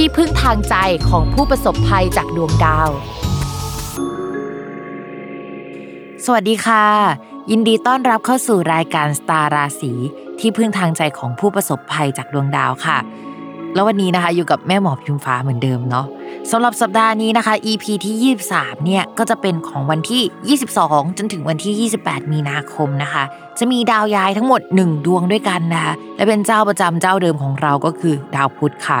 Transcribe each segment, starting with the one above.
ที่พึ่งทางใจของผู้ประสบภัยจากดวงดาว สวัสดีค่ะ ยินดีต้อนรับเข้าสู่รายการสตาราศีที่พึ่งทางใจของผู้ประสบภัยจากดวงดาวค่ะ แล้ววันนี้นะคะอยู่กับแม่หมอพิมฟ้าเหมือนเดิมเนาะสำหรับสัปดาห์นี้นะคะ EP ที่ 23 เนี่ย ก็จะเป็นของวันที่ 22 จนถึงวันที่ 28 มีนาคมนะคะ จะมีดาวย้ายทั้งหมด 1 ดวงด้วยกันนะคะ และเป็นเจ้าประจำเจ้าเดิมของเราก็คือดาวพุธค่ะ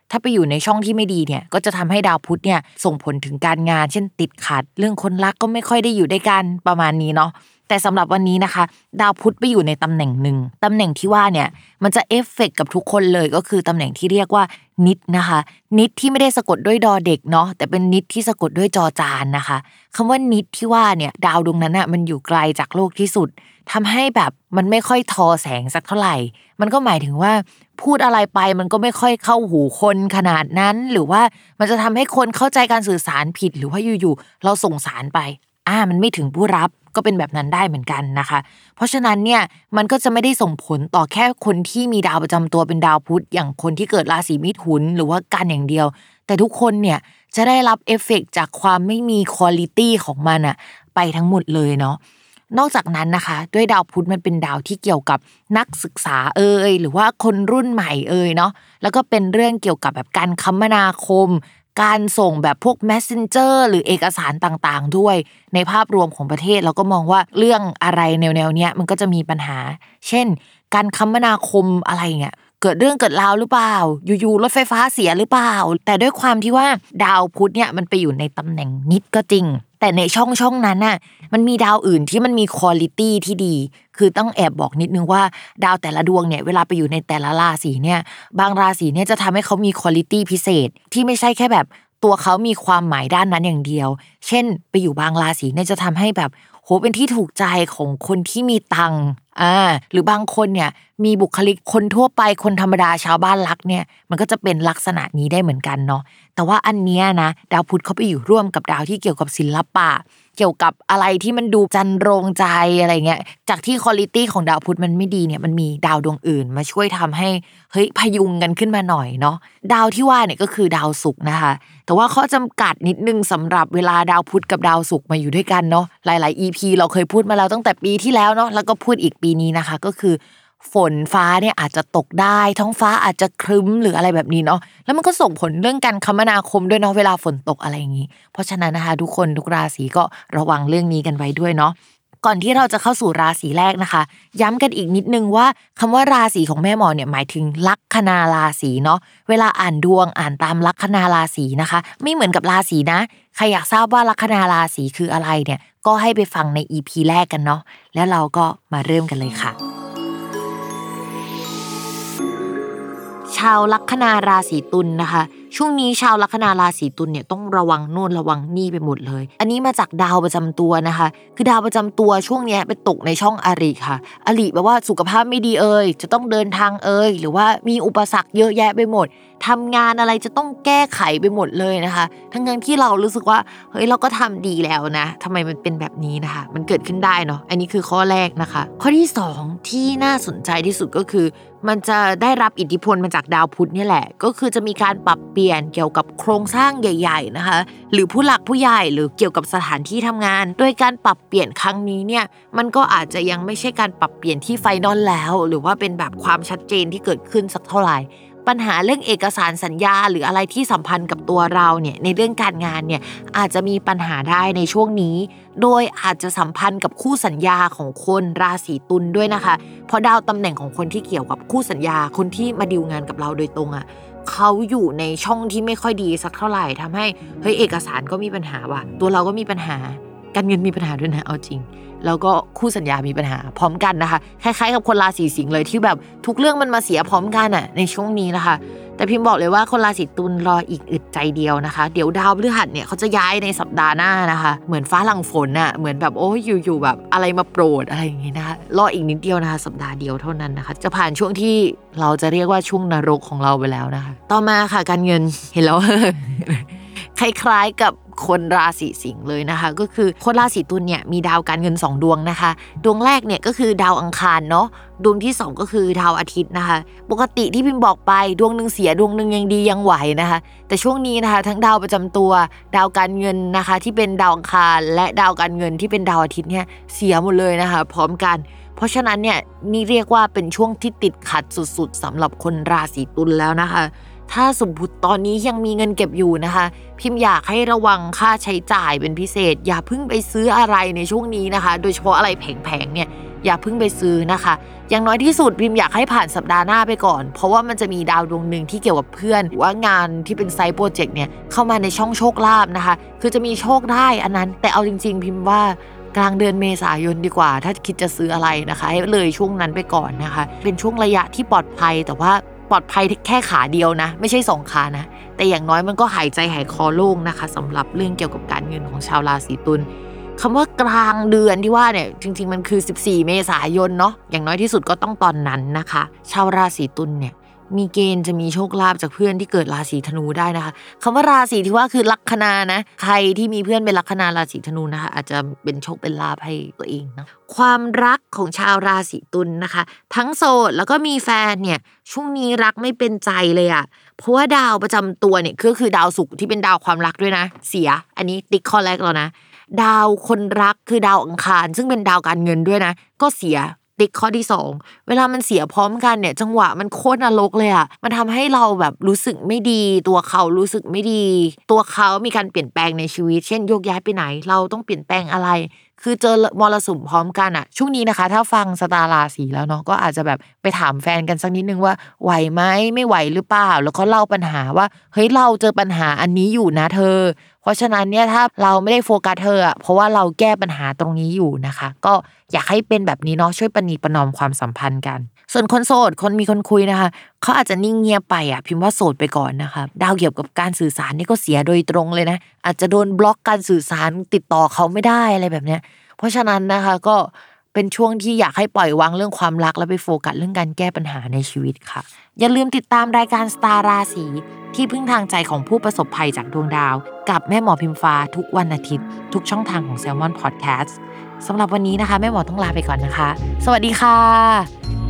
ถ้าไปอยู่ในช่องที่ไม่ดีเนี่ยก็จะทำให้ดาวพุธเนี่ยส่งผลถึงการงาน เช่นติดขัด เรื่องคนรักก็ไม่ค่อยได้อยู่ด้วยกันประมาณนี้เนาะ แต่สำหรับวันนี้นะคะ ดาวพุธไปอยู่ในตำแหน่งหนึ่งตำแหน่งที่ว่าเนี่ยมันจะเอฟเฟกกับทุกคนเลยก็คือตำแหน่งที่เรียกว่านิดนะคะ นิดที่ไม่ได้สะกดด้วยดอเด็กเนาะแต่เป็นนิดที่สะกดด้วยจอจานนะคะคำว่านิดที่ว่าเนี่ยดาวดวงนั้นอะมันอยู่ไกลจากโลกที่สุดทำให้แบบมันไม่ค่อยทอแสงสักเท่าไหร่ มันก็หมายถึงว่าพูดอะไรไปมันก็ไม่ค่อยเข้าหูคนขนาดนั้น หรือว่ามันจะทำให้คนเข้าใจการสื่อสารผิด หรือว่าอยู่ๆเราส่งสารไป อ่ามันไม่ถึงผู้รับ ก็เป็นแบบนั้นได้เหมือนกันนะคะ เพราะฉะนั้นเนี่ยมันก็จะไม่ได้ส่งผลต่อแค่คนที่มีดาวประจำตัวเป็นดาวพุธอย่างคนที่เกิดราศีมิถุนหรือว่ากันอย่างเดียว แต่ทุกคนเนี่ยจะได้รับเอฟเฟกจากความไม่มีคุณลิตี้ของมันอะไปทั้งหมดเลยเนาะนอกจากนั้นนะคะ ด้วยดาวพุธมันเป็นดาวที่เกี่ยวกับนักศึกษาเอ่ยหรือว่าคนรุ่นใหม่เอ่ยเนาะแล้วก็เป็นเรื่องเกี่ยวกับแบบการคมนาคม การส่งแบบพวก messenger หรือเอกสารต่างๆ ด้วยในภาพรวมของประเทศเราก็มองว่าเรื่องอะไรแนวๆเนี้ยมันก็จะมีปัญหา เช่น การคมนาคมอะไรเงี้ยเกิดเรื่องเกิดราวหรือเปล่า อยู่ๆรถไฟฟ้าเสียหรือเปล่า แต่ด้วยความที่ว่าดาวพุธเนี่ยมันไปอยู่ในตำแหน่งนิดก็จริง แต่ในช่องช่องนั้นน่ะมันมีดาวอื่นที่มันมีคุณลิตี้ที่ดี คือต้องแอบบอกนิดนึงว่าดาวแต่ละดวงเนี่ยเวลาไปอยู่ในแต่ละราศีเนี่ย บางราศีเนี่ยจะทำให้เขามีคุณลิตี้พิเศษ ที่ไม่ใช่แค่แบบตัวเขามีความหมายด้านนั้นอย่างเดียว เช่น ไปอยู่บางราศีเนี่ยจะทำให้แบบโหเป็นที่ถูกใจของคนที่มีตังค์ อ่าหรือบางคนเนี่ยมีบุคลิกคนทั่วไปคนธรรมดาชาวบ้านรักเนี่ยมันก็จะเป็นลักษณะนี้ได้เหมือนกันเนาะแต่ว่าอันเนี้ยนะดาวพุธเขาไปอยู่ร่วมกับดาวที่เกี่ยวกับศิลปะ กี่ยวกับอะไรที่มันดูจันโรงใจอะไรเงี้ยจากที่คุณลิตี้ของดาวพุธมันไม่ดีเนี่ยมันมีดาวดวงอื่น มาช่วยทำให้เฮ้ยพยุงกันขึ้นมาหน่อยเนาะดาวที่ว่าเนี่ยก็คือดาวศุกร์นะคะ แต่ว่าข้อจำกัดนิดนึงสำหรับเวลาดาวพุธกับดาวศุกร์มาอยู่ด้วยกันเนาะหลาย ๆ EP เราเคยพูดมาแล้วตั้งแต่ปีที่แล้วเนาะแล้วก็พูดอีกปีนี้นะคะ ก็คือ ฝนฟ้าเนี่ยอาจจะตกได้ ท้องฟ้าอาจจะครึ้มหรืออะไรแบบนี้เนาะแล้วมันก็ส่งผลเรื่องการคมนาคมด้วยเนาะเวลาฝนตกอะไรอย่างนี้ เพราะฉะนั้นนะคะ ทุกคนทุกราศีก็ระวังเรื่องนี้กันไว้ด้วยเนาะก่อนที่เราจะเข้าสู่ราศีแรกนะคะ ย้ำกันอีกนิดนึงว่าคำว่าราศีของแม่หมอเนี่ยหมายถึงลัคนาราศีเนาะเวลาอ่านดวงอ่านตามลัคนาราศีนะคะ ไม่เหมือนกับราศีนะใครอยากทราบว่าลัคนาราศีคืออะไรเนี่ยก็ให้ไปฟังใน EP แรกกันเนาะแล้วเราก็มาเริ่มกันเลยค่ะ ชาวลัคนาราศีตุลนะคะ ช่วงนี้ชาวลัคนาราศีตุลเนี่ยต้องระวังโน่นระวังนี่ไปหมดเลย อันนี้มาจากดาวประจำตัวนะคะ คือดาวประจำตัวช่วงนี้ไปตกในช่องอริค่ะ อริแปลว่าสุขภาพไม่ดีเอ่ยจะต้องเดินทางเอ่ยหรือว่ามีอุปสรรคเยอะแยะไปหมดทำงานอะไรจะต้องแก้ไขไปหมดเลยนะคะ ทั้งนั้นที่เรารู้สึกว่าเฮ้ยเราก็ทำดีแล้วนะทำไมมันเป็นแบบนี้นะคะ มันเกิดขึ้นได้เนาะอันนี้คือข้อแรกนะคะ ข้อที่ 2 ที่น่าสนใจที่สุดก็คือ มันจะได้รับอิทธิพลมาจากดาวพุธนี่แหละ ก็คือจะมีการปรับเปลี่ยนเกี่ยวกับโครงสร้างใหญ่ ๆนะคะ หรือผู้หลักผู้ใหญ่หรือเกี่ยวกับสถานที่ทำงาน โดยการปรับเปลี่ยนครั้งนี้เนี่ยมันก็อาจจะยังไม่ใช่การปรับเปลี่ยนที่ไฟนอลแล้ว หรือว่าเป็นแบบความชัดเจนที่เกิดขึ้นสักเท่าไหร่ปัญหาเรื่องเอกสารสัญญา หรืออะไรที่สัมพันธ์กับตัวเราเนี่ยในเรื่องการงานเนี่ยอาจจะมีปัญหาได้ในช่วงนี้ โดยอาจจะสัมพันธ์กับคู่สัญญาของคนราศีตุลด้วยนะคะ เพราะดาวตำแหน่งของคนที่เกี่ยวกับคู่สัญญาคนที่มาดีลงานกับเราโดยตรงอะ่ะ เขาอยู่ในช่องที่ไม่ค่อยดีสักเท่าไหร่ทำให้เฮ้ยเอกสารก็มีปัญหาว่ะ ตัวเราก็มีปัญหา การเงินมีปัญหาด้วยนะเอาจริง แล้วก็คู่สัญญามีปัญหาพร้อมกันนะคะ คล้ายๆ กับคนราศีสิงห์เลยที่แบบทุกเรื่องมันมาเสียพร้อมกันอะในช่วงนี้นะคะ แต่พิมพ์บอกเลยว่าคนราศีตุลรออีกอึดใจเดียวนะคะ เดี๋ยวดาวพฤหัสเนี่ยเขาจะย้ายในสัปดาห์หน้านะคะ เหมือนฟ้าหลังฝนอะเหมือนแบบโอ้ยอยู่ๆแบบอะไรมาโปรดอะไรอย่างงี้นะคะรออีกนิดเดียวนะคะ สัปดาห์เดียวเท่านั้นนะคะ จะผ่านช่วงที่เราจะเรียกว่าช่วงนรกของเราไปแล้วนะคะ ต่อมาค่ะการเงินเห็นแล้วคล้ายๆกับคนราศีสิงห์เลยนะคะ ก็คือคนราศีตุลเนี่ยมีดาวการเงิน 2 ดวงนะคะ ดวงแรกเนี่ยก็คือดาวอังคารเนาะ ดวงที่ 2 ก็คือดาวอาทิตย์นะคะ ปกติที่พิมพ์บอกไปดวงหนึ่งเสียดวงหนึ่งยังดียังไหวนะคะ แต่ช่วงนี้นะคะ ทั้งดาวประจำตัว ดาวการเงินนะคะ ที่เป็นดาวอังคารและดาวการเงินที่เป็นดาวอาทิตย์เนี่ยเสียหมดเลยนะคะ พร้อมกัน เพราะฉะนั้นเนี่ยนี่เรียกว่าเป็นช่วงที่ติดขัดสุดๆสำหรับคนราศีตุลแล้วนะคะ ถ้าสมมติตอนนี้ยังมีเงินเก็บอยู่นะคะ พิมพ์อยากให้ระวังค่าใช้จ่ายเป็นพิเศษ อย่าเพิ่งไปซื้ออะไรในช่วงนี้นะคะ โดยเฉพาะอะไรแผงๆเนี่ยอย่าเพิ่งไปซื้อนะคะ อย่างน้อยที่สุดพิมพ์อยากให้ผ่านสัปดาห์หน้าไปก่อน เพราะว่ามันจะมีดาวดวงหนึ่งที่เกี่ยวกับเพื่อนหรือว่างานที่เป็นไซต์โปรเจกต์เนี่ยเข้ามาในช่องโชคลาภนะคะ คือจะมีโชคได้อันนั้น แต่เอาจริง ๆ พิมพ์ว่ากลางเดือนเมษายนดีกว่า ถ้าคิดจะซื้ออะไรนะคะ ให้เลยช่วงนั้นไปก่อนนะคะ เป็นช่วงระยะที่ปลอดภัยแต่ว่าปลอดภัยแค่ขาเดียวนะ ไม่ใช่สองขานะ แต่อย่างน้อยมันก็หายใจหายคอโล่งนะคะสำหรับเรื่องเกี่ยวกับการเงินของชาวราศีตุล คำว่ากลางเดือนที่ว่าเนี่ยจริง ๆ มันคือ 14 เมษายนเนาะอย่างน้อยที่สุดก็ต้องตอนนั้นนะคะ ชาวราศีตุลเนี่ยมีเกณฑ์จะมีโชคลาภจากเพื่อนที่เกิดราศีธนูได้นะคะคำว่าราศีที่ว่าคือลัคนานะ ใครที่มีเพื่อนเป็นลัคนาราศีธนูนะคะ อาจจะเป็นโชคเป็นลาภให้ตัวเองนะความรักของชาวราศีตุลนะคะ ทั้งโสดแล้วก็มีแฟนเนี่ยช่วงนี้รักไม่เป็นใจเลยอะเพราะว่าดาวประจำตัวเนี่ยก็คือดาวศุกร์ที่เป็นดาวความรักด้วยนะ เสีย อันนี้ติ๊กข้อแรกแล้วนะ ดาวคนรักคือดาวอังคาร ซึ่งเป็นดาวการเงินด้วยนะ ก็เสียติ๊กข้อที่ 2 เวลามันเสียพร้อมกันเนี่ย จังหวะมันโคตรนรกเลยอะมันทำให้เราแบบรู้สึกไม่ดี ตัวเขารู้สึกไม่ดี ตัวเขามีการเปลี่ยนแปลงในชีวิต เช่นโยกย้ายไปไหน เราต้องเปลี่ยนแปลงอะไร คือเจอมรสุมพร้อมกันอะช่วงนี้นะคะ ถ้าฟังสตาราสีแล้วเนาะก็อาจจะแบบไปถามแฟนกันสักนิดนึงว่าไหวไหมไม่ไหวหรือเปล่า แล้วก็เล่าปัญหาว่าเฮ้ยเราเจอปัญหาอันนี้อยู่นะเธอเพราะฉะนั้นเนี่ยถ้าเราไม่ได้โฟกัสเธออะเพราะว่าเราแก้ปัญหาตรงนี้อยู่นะคะ ก็อยากให้เป็นแบบนี้เนาะช่วยปณีประนอมความสัมพันธ์กัน ส่วนคนโสดคนมีคนคุยนะคะเขาอาจจะนิ่งเงียบไปอะพิมพ์ว่าโสดไปก่อนนะคะดาวเกี่ยวกับการสื่อสารนี่ก็เสียโดยตรงเลยนะ อาจจะโดนบล็อกการสื่อสารติดต่อเขาไม่ได้อะไรแบบเนี้ย เพราะฉะนั้นนะคะก็เป็นช่วงที่อยากให้ปล่อยวางเรื่องความรักแล้วไปโฟกัสเรื่องการแก้ปัญหาในชีวิตค่ะ อย่าลืมติดตามรายการสตาร์ราศีที่พึ่งทางใจของผู้ประสบภัยจากดวงดาว กับแม่หมอพิมฟ้าทุกวันอาทิตย์ ทุกช่องทางของ s ซ l m o n Podcast สำหรับวันนี้นะคะ แม่หมอต้องลาไปก่อนนะคะ สวัสดีค่ะ